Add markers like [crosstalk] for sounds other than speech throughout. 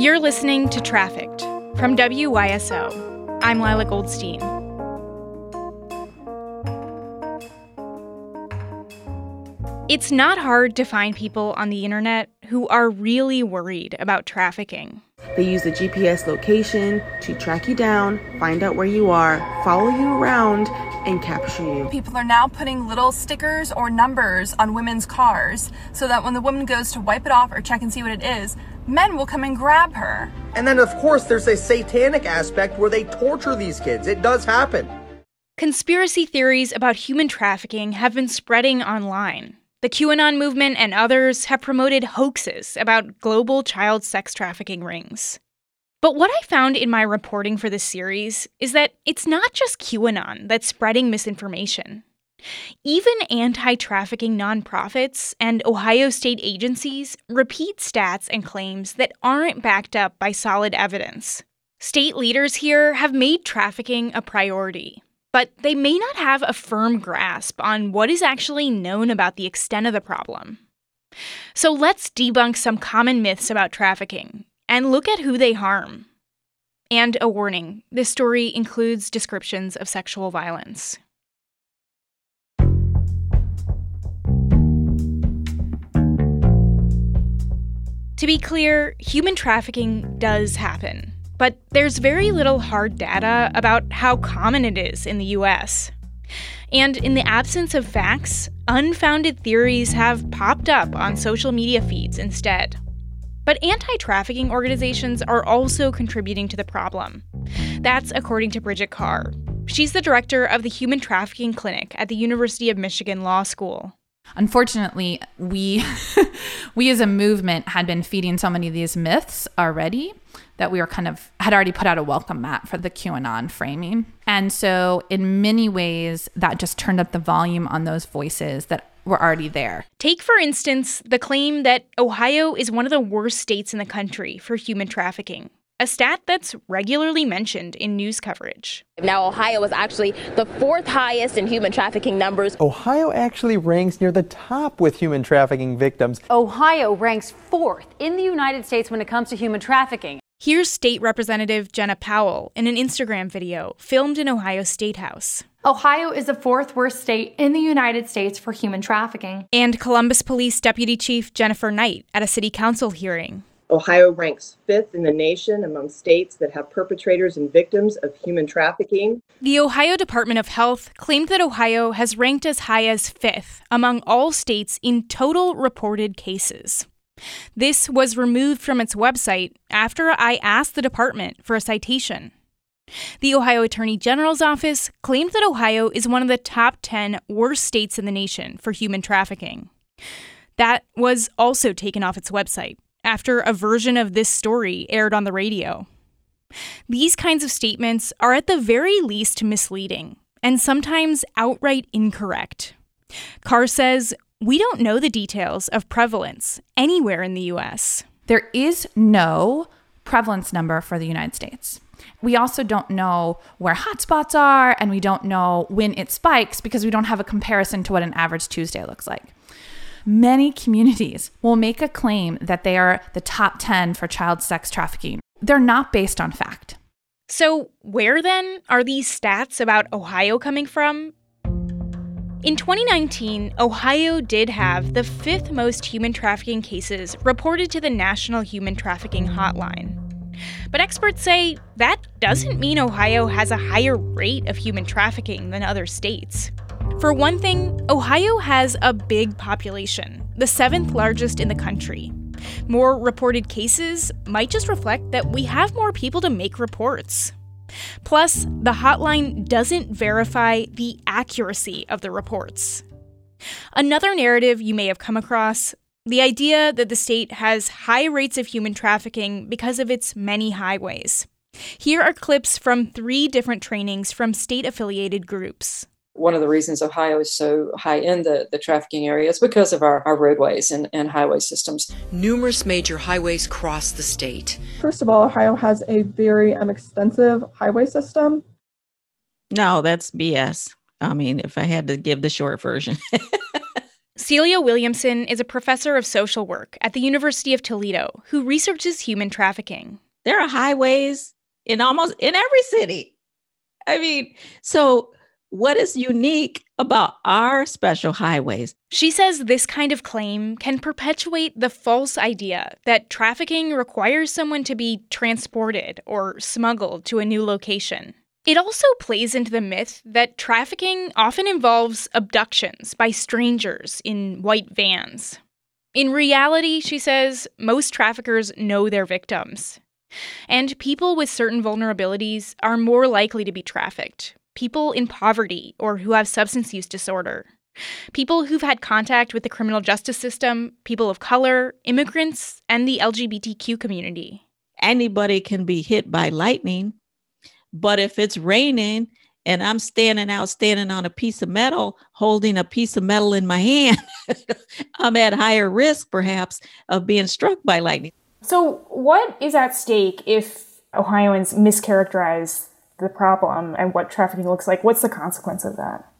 You're listening to Trafficked from WYSO. I'm Leila Goldstein. It's not hard to find people on the internet who are really worried about trafficking. They use the GPS location to track you down, find out where you are, follow you around, and capture you. People are now putting little stickers or numbers on women's cars so that when the woman goes to wipe it off or check and see what it is, men will come and grab her. And then, of course, there's a satanic aspect where they torture these kids. It does happen. Conspiracy theories about human trafficking have been spreading online. The QAnon movement and others have promoted hoaxes about global child sex trafficking rings. But what I found in my reporting for this series is that it's not just QAnon that's spreading misinformation. Even anti trafficking nonprofits and Ohio state agencies repeat stats and claims that aren't backed up by solid evidence. State leaders here have made trafficking a priority, but they may not have a firm grasp on what is actually known about the extent of the problem. So let's debunk some common myths about trafficking and look at who they harm. And a warning this story includes descriptions of sexual violence. To be clear, human trafficking does happen. But there's very little hard data about how common it is in the US. And in the absence of facts, unfounded theories have popped up on social media feeds instead. But anti trafficking organizations are also contributing to the problem. That's according to Bridget Carr. She's the director of the Human Trafficking Clinic at the University of Michigan Law School. Unfortunately, we [laughs] we as a movement had been feeding so many of these myths already that we were kind of had already put out a welcome mat for the QAnon framing. And so in many ways that just turned up the volume on those voices that were already there. Take for instance the claim that Ohio is one of the worst states in the country for human trafficking a stat that's regularly mentioned in news coverage. Now, Ohio is actually the fourth highest in human trafficking numbers. Ohio actually ranks near the top with human trafficking victims. Ohio ranks fourth in the United States when it comes to human trafficking. Here's State Representative Jena Powell in an Instagram video filmed in Ohio State House. Ohio is the fourth worst state in the United States for human trafficking. And Columbus Police Deputy Chief Jennifer Knight at a city council hearing. Ohio ranks fifth in the nation among states that have perpetrators and victims of human trafficking. The Ohio Department of Health claimed that Ohio has ranked as high as fifth among all states in total reported cases. This was removed from its website after I asked the department for a citation. The Ohio Attorney General's office claimed that Ohio is one of the top 10 worst states in the nation for human trafficking. That was also taken off its website after a version of this story aired on the radio. These kinds of statements are at the very least misleading and sometimes outright incorrect. Carr says, We don't know the details of prevalence anywhere in the US. There is no prevalence number for the United States. We also don't know where hotspots are, and we don't know when it spikes because we don't have a comparison to what an average Tuesday looks like. Many communities will make a claim that they are the top 10 for child sex trafficking. They're not based on fact. So, where then are these stats about Ohio coming from? In 2019, Ohio did have the fifth most human trafficking cases reported to the National Human Trafficking Hotline. But experts say that doesn't mean Ohio has a higher rate of human trafficking than other states. For one thing, Ohio has a big population, the seventh largest in the country. More reported cases might just reflect that we have more people to make reports. Plus, the hotline doesn't verify the accuracy of the reports. Another narrative you may have come across the idea that the state has high rates of human trafficking because of its many highways. Here are clips from three different trainings from state affiliated groups one of the reasons Ohio is so high in the, the trafficking area is because of our, our roadways and, and highway systems. Numerous major highways cross the state. First of all, Ohio has a very um, extensive highway system. No, that's BS. I mean, if I had to give the short version. [laughs] Celia Williamson is a professor of social work at the University of Toledo who researches human trafficking. There are highways in almost in every city. I mean, so what is unique about our special highways? She says this kind of claim can perpetuate the false idea that trafficking requires someone to be transported or smuggled to a new location. It also plays into the myth that trafficking often involves abductions by strangers in white vans. In reality, she says, most traffickers know their victims. And people with certain vulnerabilities are more likely to be trafficked people in poverty or who have substance use disorder, people who've had contact with the criminal justice system, people of color, immigrants, and the LGBTQ community. Anybody can be hit by lightning but if it's raining and I'm standing out, standing on a piece of metal, holding a piece of metal in my hand, [laughs] I'm at higher risk, perhaps, of being struck by lightning. So, what is at stake if Ohioans mischaracterize the problem and what trafficking looks like? What's the consequence of that?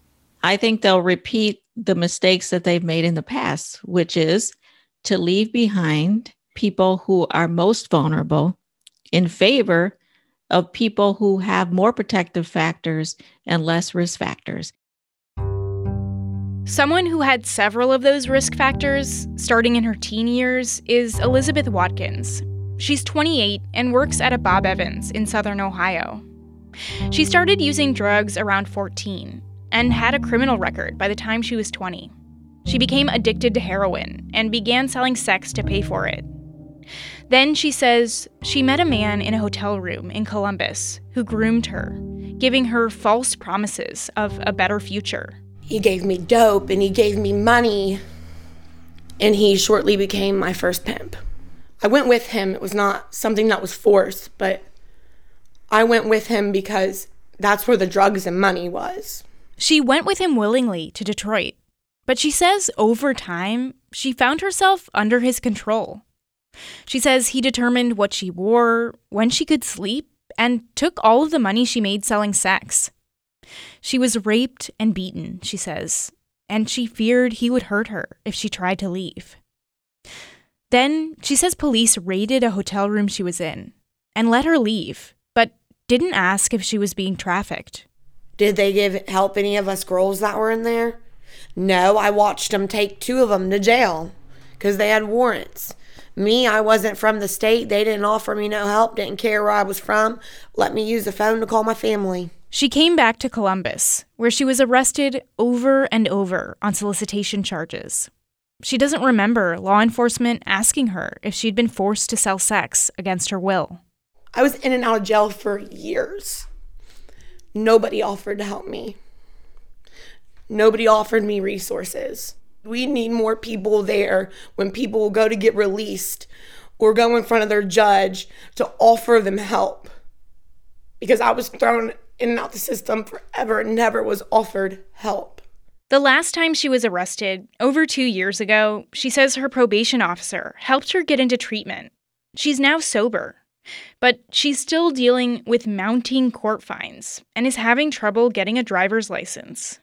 I think they'll repeat the mistakes that they've made in the past, which is to leave behind people who are most vulnerable in favor of people who have more protective factors and less risk factors. Someone who had several of those risk factors, starting in her teen years, is Elizabeth Watkins. She's 28 and works at a Bob Evans in southern Ohio. She started using drugs around 14 and had a criminal record by the time she was 20. She became addicted to heroin and began selling sex to pay for it. Then she says she met a man in a hotel room in Columbus who groomed her, giving her false promises of a better future. He gave me dope and he gave me money, and he shortly became my first pimp. I went with him. It was not something that was forced, but I went with him because that's where the drugs and money was. She went with him willingly to Detroit, but she says over time, she found herself under his control. She says he determined what she wore, when she could sleep, and took all of the money she made selling sex. She was raped and beaten, she says, and she feared he would hurt her if she tried to leave. Then she says police raided a hotel room she was in and let her leave, didn't ask if she was being trafficked. Did they give help any of us girls that were in there? No, I watched them take two of them to jail because they had warrants. Me, I wasn't from the state. They didn't offer me no help, didn't care where I was from, let me use the phone to call my family. She came back to Columbus, where she was arrested over and over on solicitation charges. She doesn't remember law enforcement asking her if she'd been forced to sell sex against her will. I was in and out of jail for years. Nobody offered to help me. Nobody offered me resources. We need more people there when people go to get released or go in front of their judge to offer them help. Because I was thrown in and out the system forever and never was offered help. The last time she was arrested, over two years ago, she says her probation officer helped her get into treatment. She's now sober, but she's still dealing with mounting court fines and is having trouble getting a driver's license.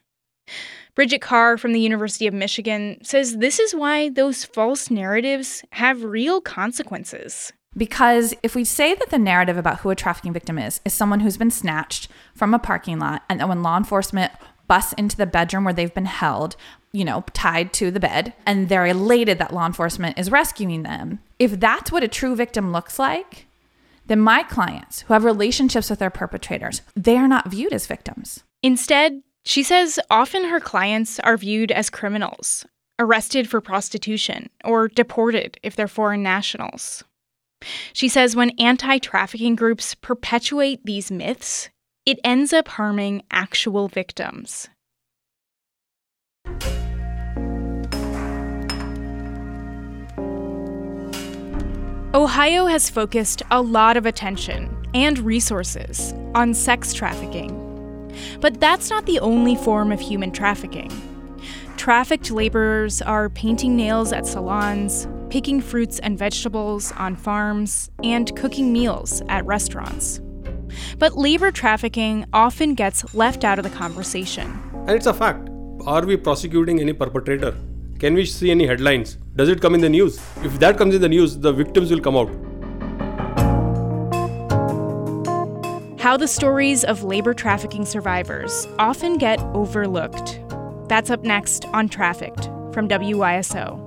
Bridget Carr from the University of Michigan says this is why those false narratives have real consequences. Because if we say that the narrative about who a trafficking victim is is someone who's been snatched from a parking lot, and then when law enforcement busts into the bedroom where they've been held, you know, tied to the bed, and they're elated that law enforcement is rescuing them, if that's what a true victim looks like, then my clients who have relationships with their perpetrators, they are not viewed as victims. Instead, she says often her clients are viewed as criminals, arrested for prostitution, or deported if they're foreign nationals. She says when anti trafficking groups perpetuate these myths, it ends up harming actual victims. Ohio has focused a lot of attention and resources on sex trafficking but that's not the only form of human trafficking. Trafficked laborers are painting nails at salons, picking fruits and vegetables on farms, and cooking meals at restaurants. But labor trafficking often gets left out of the conversation. And it's a fact. Are we prosecuting any perpetrator? Can we see any headlines? Does it come in the news? If that comes in the news, the victims will come out. How the stories of labor trafficking survivors often get overlooked. That's up next on Trafficked from WYSO.